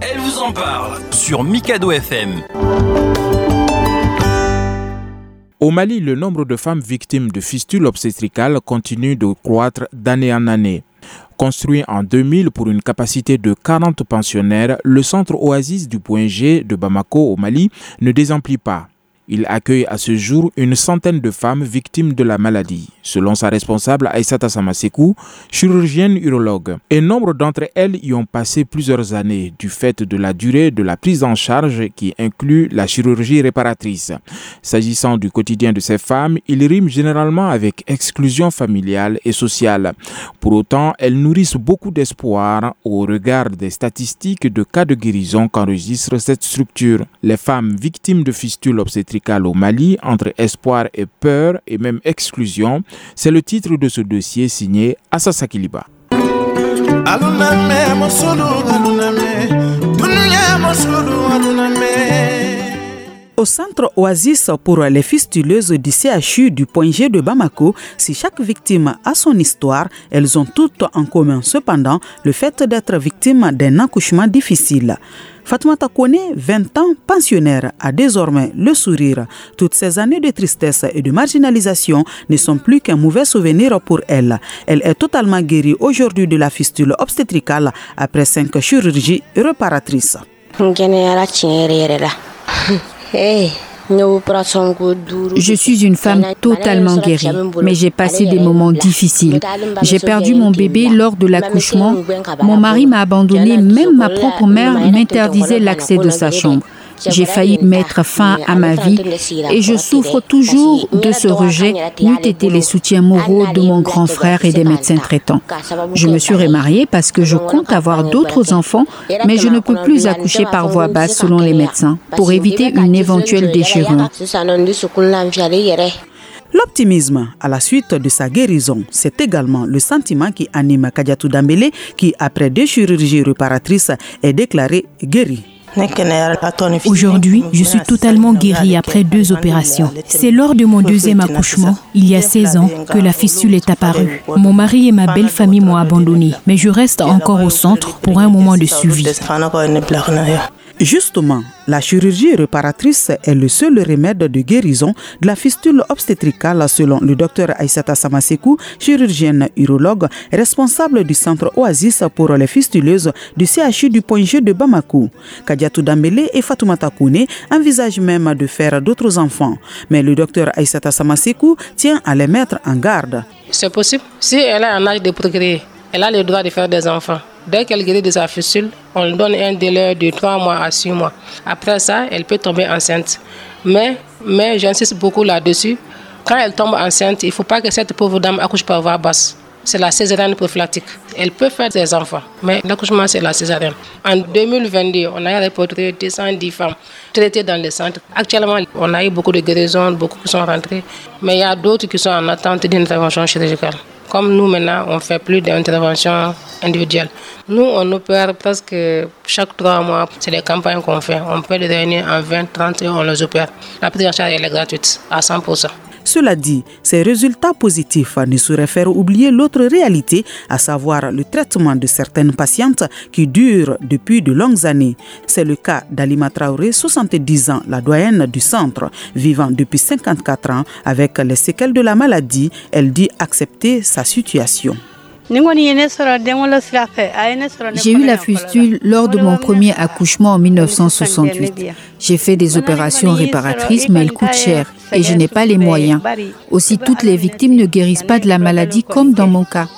Elle vous en parle sur Mikado FM. Au Mali, le nombre de femmes victimes de fistules obstétricales continue de croître d'année en année. Construit en 2000 pour une capacité de 40 pensionnaires, le centre Oasis du Point G de Bamako au Mali ne désemplit pas. Il accueille à ce jour une centaine de femmes victimes de la maladie, selon sa responsable Aïsata Samasekou, chirurgienne urologue. Et nombre d'entre elles y ont passé plusieurs années du fait de la durée de la prise en charge qui inclut la chirurgie réparatrice. S'agissant du quotidien de ces femmes, il rime généralement avec exclusion familiale et sociale. Pour autant, elles nourrissent beaucoup d'espoir au regard des statistiques de cas de guérison qu'enregistre cette structure. Les femmes victimes de fistules au Mali entre espoir et peur et même exclusion. C'est le titre de ce dossier signé Assasa Kiliba. Au centre Oasis pour les fistuleuses du CHU du Point G de Bamako, si chaque victime a son histoire, elles ont toutes en commun cependant le fait d'être victimes d'un accouchement difficile. Fatoumata Kone, 20 ans, pensionnaire, a désormais le sourire. Toutes ces années de tristesse et de marginalisation ne sont plus qu'un mauvais souvenir pour elle. Elle est totalement guérie aujourd'hui de la fistule obstétricale après cinq chirurgies réparatrices. Je suis une femme totalement guérie, mais j'ai passé des moments difficiles. J'ai perdu mon bébé lors de l'accouchement. Mon mari m'a abandonné, même ma propre mère m'interdisait l'accès de sa chambre. J'ai failli mettre fin à ma vie et je souffre toujours de ce rejet, n'eût été les soutiens moraux de mon grand frère et des médecins traitants. Je me suis remariée parce que je compte avoir d'autres enfants, mais je ne peux plus accoucher par voie basse selon les médecins pour éviter une éventuelle déchirure. L'optimisme à la suite de sa guérison, c'est également le sentiment qui anime Kadiatou Dambélé qui, après deux chirurgies réparatrices, est déclaré guéri. Aujourd'hui, je suis totalement guérie après deux opérations. C'est lors de mon deuxième accouchement, il y a 16 ans, que la fissule est apparue. Mon mari et ma belle famille m'ont abandonnée, mais je reste encore au centre pour un moment de suivi. Justement, la chirurgie réparatrice est le seul remède de guérison de la fistule obstétricale selon le docteur Aïsata Samasekou, chirurgienne urologue responsable du centre Oasis pour les fistuleuses du CHU du Point G de Bamako. Kadiatou Dambélé et Fatoumata Koune envisagent même de faire d'autres enfants, mais le docteur Aïsata Samasekou tient à les mettre en garde. C'est possible si elle a un âge de procréer, elle a le droit de faire des enfants. Dès qu'elle guérit de sa fistule, on lui donne un délai de 3 mois à 6 mois. Après ça, elle peut tomber enceinte. Mais, mais j'insiste beaucoup là-dessus. Quand elle tombe enceinte, il ne faut pas que cette pauvre dame accouche par voie basse. C'est la césarienne prophylactique. Elle peut faire des enfants, mais l'accouchement, c'est la césarienne. En 2022, on a reporté 210 femmes traitées dans les centres. Actuellement, on a eu beaucoup de guérisons, beaucoup qui sont rentrées, mais il y a d'autres qui sont en attente d'une intervention chirurgicale. Comme nous, maintenant, on fait plus d'interventions individuelles. Nous, on opère presque chaque trois mois. C'est des campagnes qu'on fait. On peut les réunir en 20, 30 et on les opère. La prise en charge est gratuite à 100%. Cela dit, ces résultats positifs ne sauraient faire oublier l'autre réalité, à savoir le traitement de certaines patientes qui durent depuis de longues années. C'est le cas d'Alima Traoré, 70 ans, la doyenne du centre, vivant depuis 54 ans avec les séquelles de la maladie. Elle dit accepter sa situation. J'ai eu la fistule lors de mon premier accouchement en 1968. J'ai fait des opérations réparatrices, mais elles coûtent cher et je n'ai pas les moyens. Aussi, toutes les victimes ne guérissent pas de la maladie comme dans mon cas.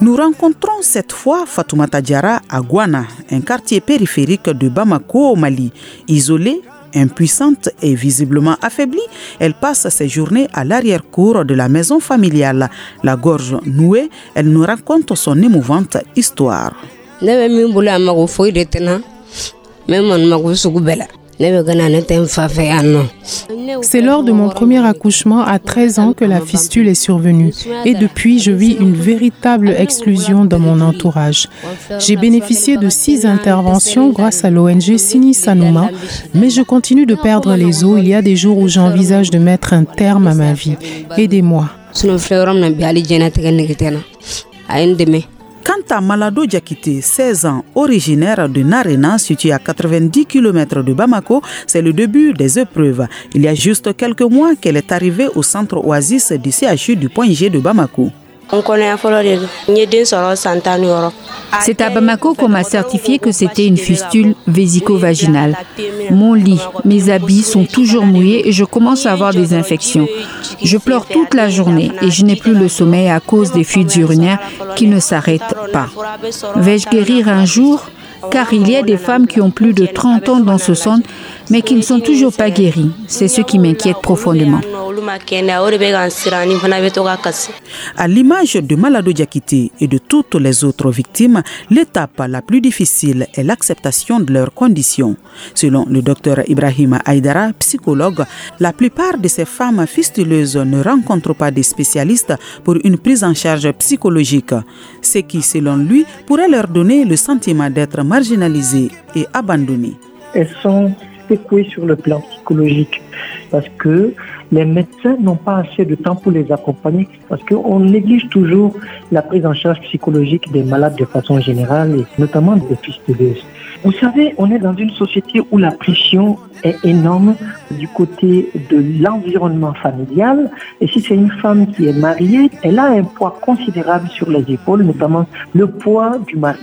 Nous rencontrons cette fois Fatoumata Diara à Guana, un quartier périphérique de Bamako au Mali. Isolée, impuissante et visiblement affaiblie, elle passe ses journées à l'arrière-cour de la maison familiale. La gorge nouée, elle nous raconte son émouvante histoire. C'est lors de mon premier accouchement à 13 ans que la fistule est survenue et depuis je vis une véritable exclusion dans mon entourage. J'ai bénéficié de six interventions grâce à l'ONG Sini Sanuma, mais je continue de perdre les os. Il y a des jours où j'envisage de mettre un terme à ma vie. Aidez-moi. Quant à Malado Diakité, 16 ans, originaire de Narena, situé à 90 km de Bamako, c'est le début des épreuves. Il y a juste quelques mois qu'elle est arrivée au centre Oasis du CHU du Point G de Bamako. C'est à Bamako qu'on m'a certifié que c'était une fistule vésico-vaginale. Mon lit, mes habits sont toujours mouillés et je commence à avoir des infections. Je pleure toute la journée et je n'ai plus le sommeil à cause des fuites urinaires qui ne s'arrêtent pas. Vais-je guérir un jour? Car il y a des femmes qui ont plus de 30 ans dans ce centre, mais qui ne sont toujours pas guéries. C'est ce qui m'inquiète profondément. À l'image de Malado Diakité et de toutes les autres victimes, l'étape la plus difficile est l'acceptation de leurs conditions. Selon le docteur Ibrahim Aydara, psychologue, la plupart de ces femmes fistuleuses ne rencontrent pas des spécialistes pour une prise en charge psychologique, ce qui, selon lui, pourrait leur donner le sentiment d'être marginalisées et abandonnées. Elles sont sur le plan psychologique parce que les médecins n'ont pas assez de temps pour les accompagner parce qu'on néglige toujours la prise en charge psychologique des malades de façon générale et notamment des fistuleuses. Vous savez, on est dans une société où la pression est énorme du côté de l'environnement familial. Et si c'est une femme qui est mariée, elle a un poids considérable sur les épaules, notamment le poids du mari.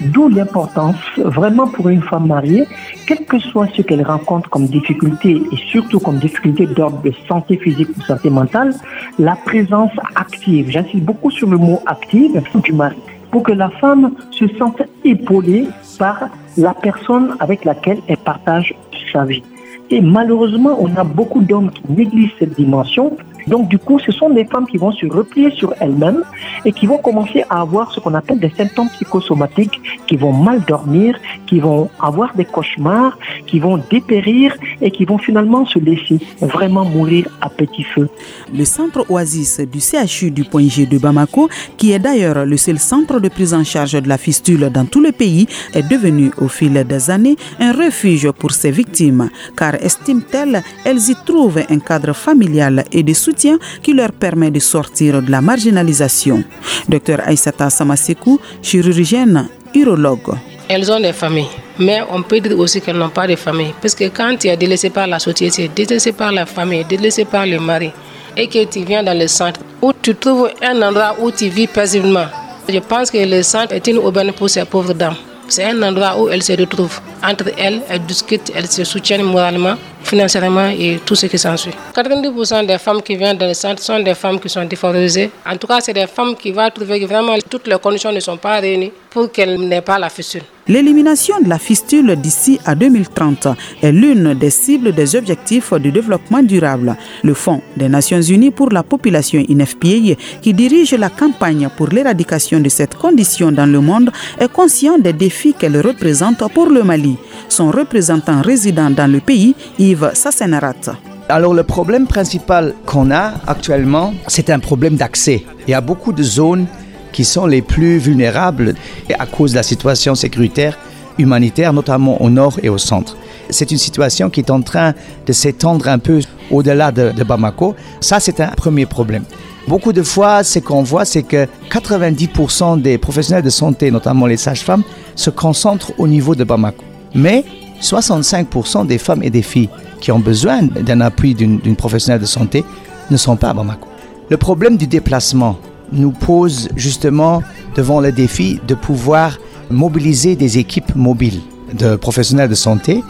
D'où l'importance, vraiment pour une femme mariée, quel que soit ce qu'elle rencontre comme difficulté et surtout comme difficulté d'ordre de santé physique ou santé mentale, la présence active, j'insiste beaucoup sur le mot active du mari, pour que la femme se sente épaulée par la personne avec laquelle elle partage sa vie. Et malheureusement, on a beaucoup d'hommes qui négligent cette dimension donc du coup, ce sont des femmes qui vont se replier sur elles-mêmes et qui vont commencer à avoir ce qu'on appelle des symptômes psychosomatiques, qui vont mal dormir, qui vont avoir des cauchemars, qui vont dépérir et qui vont finalement se laisser vraiment mourir à petit feu. Le centre Oasis du CHU du Point G de Bamako, qui est d'ailleurs le seul centre de prise en charge de la fistule dans tout le pays, est devenu au fil des années un refuge pour ces victimes, car estiment-elles, elles y trouvent un cadre familial et de soutien qui leur permet de sortir de la marginalisation. Docteur Aïsata Samasekou, chirurgienne, urologue. Elles ont des familles, mais on peut dire aussi qu'elles n'ont pas de famille. Parce que quand tu es délaissé par la société, délaissé par la famille, délaissé par le mari, et que tu viens dans le centre où tu trouves un endroit où tu vis paisiblement, je pense que le centre est une aubaine pour ces pauvres dames. C'est un endroit où elles se retrouvent. Entre elles, elles discutent, elles se soutiennent moralement, financièrement et tout ce qui s'ensuit. 90% des femmes qui viennent dans le centre sont des femmes qui sont défavorisées. En tout cas, c'est des femmes qui vont trouver que vraiment toutes les conditions ne sont pas réunies pour qu'elles n'aient pas la fistule. L'élimination de la fistule d'ici à 2030 est l'une des cibles des objectifs de développement durable. Le Fonds des Nations Unies pour la population INFPA, qui dirige la campagne pour l'éradication de cette condition dans le monde, est conscient des défis qu'elle représente pour le Mali. Son représentant résident dans le pays, Yves Sassenarat. Alors le problème principal qu'on a actuellement, c'est un problème d'accès. Il y a beaucoup de zones qui sont les plus vulnérables à cause de la situation sécuritaire humanitaire, notamment au nord et au centre. C'est une situation qui est en train de s'étendre un peu au-delà de, Bamako. Ça, c'est un premier problème. Beaucoup de fois, ce qu'on voit, c'est que 90% des professionnels de santé, notamment les sages-femmes, se concentrent au niveau de Bamako. Mais 65% des femmes et des filles qui ont besoin d'un appui d'une professionnelle de santé ne sont pas à Bamako. Le problème du déplacement, nous pose justement devant le défi de pouvoir mobiliser des équipes mobiles de professionnels de santé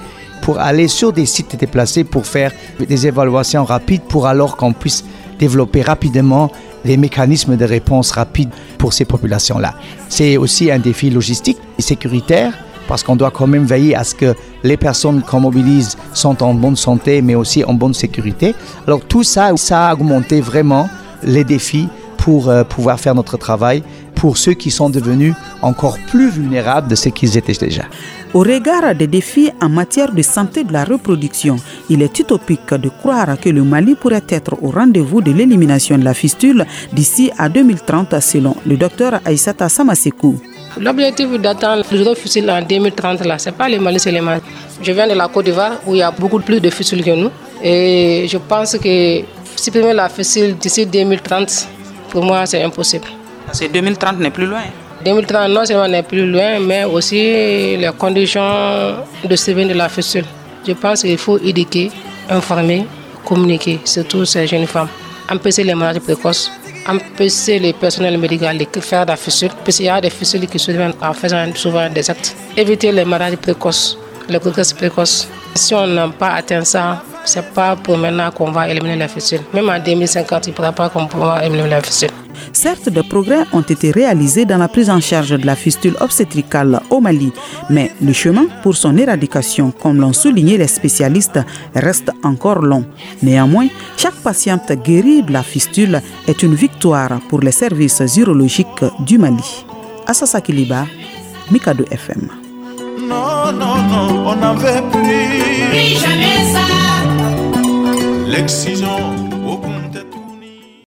pour aller sur des sites déplacés pour faire des évaluations rapides pour alors qu'on puisse développer rapidement les mécanismes de réponse rapide pour ces populations-là. C'est aussi un défi logistique et sécuritaire parce qu'on doit quand même veiller à ce que les personnes qu'on mobilise sont en bonne santé mais aussi en bonne sécurité. Alors tout ça, ça a augmenté vraiment les défis pour euh, pouvoir faire notre travail pour ceux qui sont devenus encore plus vulnérables de ce qu'ils étaient déjà. Au regard des défis en matière de santé de la reproduction, il est utopique de croire que le Mali pourrait être au rendez-vous de l'élimination de la fistule d'ici à 2030 selon le docteur Aïsata Samasekou. L'objectif d'atteindre le zéro fistule en 2030, là, c'est pas le Mali seulement. Je viens de la Côte d'Ivoire où il y a beaucoup plus de fistules que nous. Et je pense que supprimer la fistule d'ici 2030, pour moi, c'est impossible. Que 2030 n'est plus loin. 2030, non seulement on est plus loin, mais aussi les conditions de survie de la fistule. Je pense qu'il faut éduquer, informer, communiquer, surtout ces jeunes femmes. Empêcher les maladies précoces, empêcher les personnels médicaux de faire la fistule, parce qu'il y a des fistules qui surviennent en faisant souvent des actes. Éviter les maladies précoces, les grossesses précoces. Si on n'a pas atteint ça, c'est pas pour maintenant qu'on va éliminer la fistule. Même en 2050, il ne pourra pas qu'on pourra éliminer la fistule. Certes, des progrès ont été réalisés dans la prise en charge de la fistule obstétricale au Mali, mais le chemin pour son éradication, comme l'ont souligné les spécialistes, reste encore long. Néanmoins, chaque patiente guérie de la fistule est une victoire pour les services urologiques du Mali. Assasa Kiliba, Mikado FM. Non, non, non, on n'avait plus. l'exigeant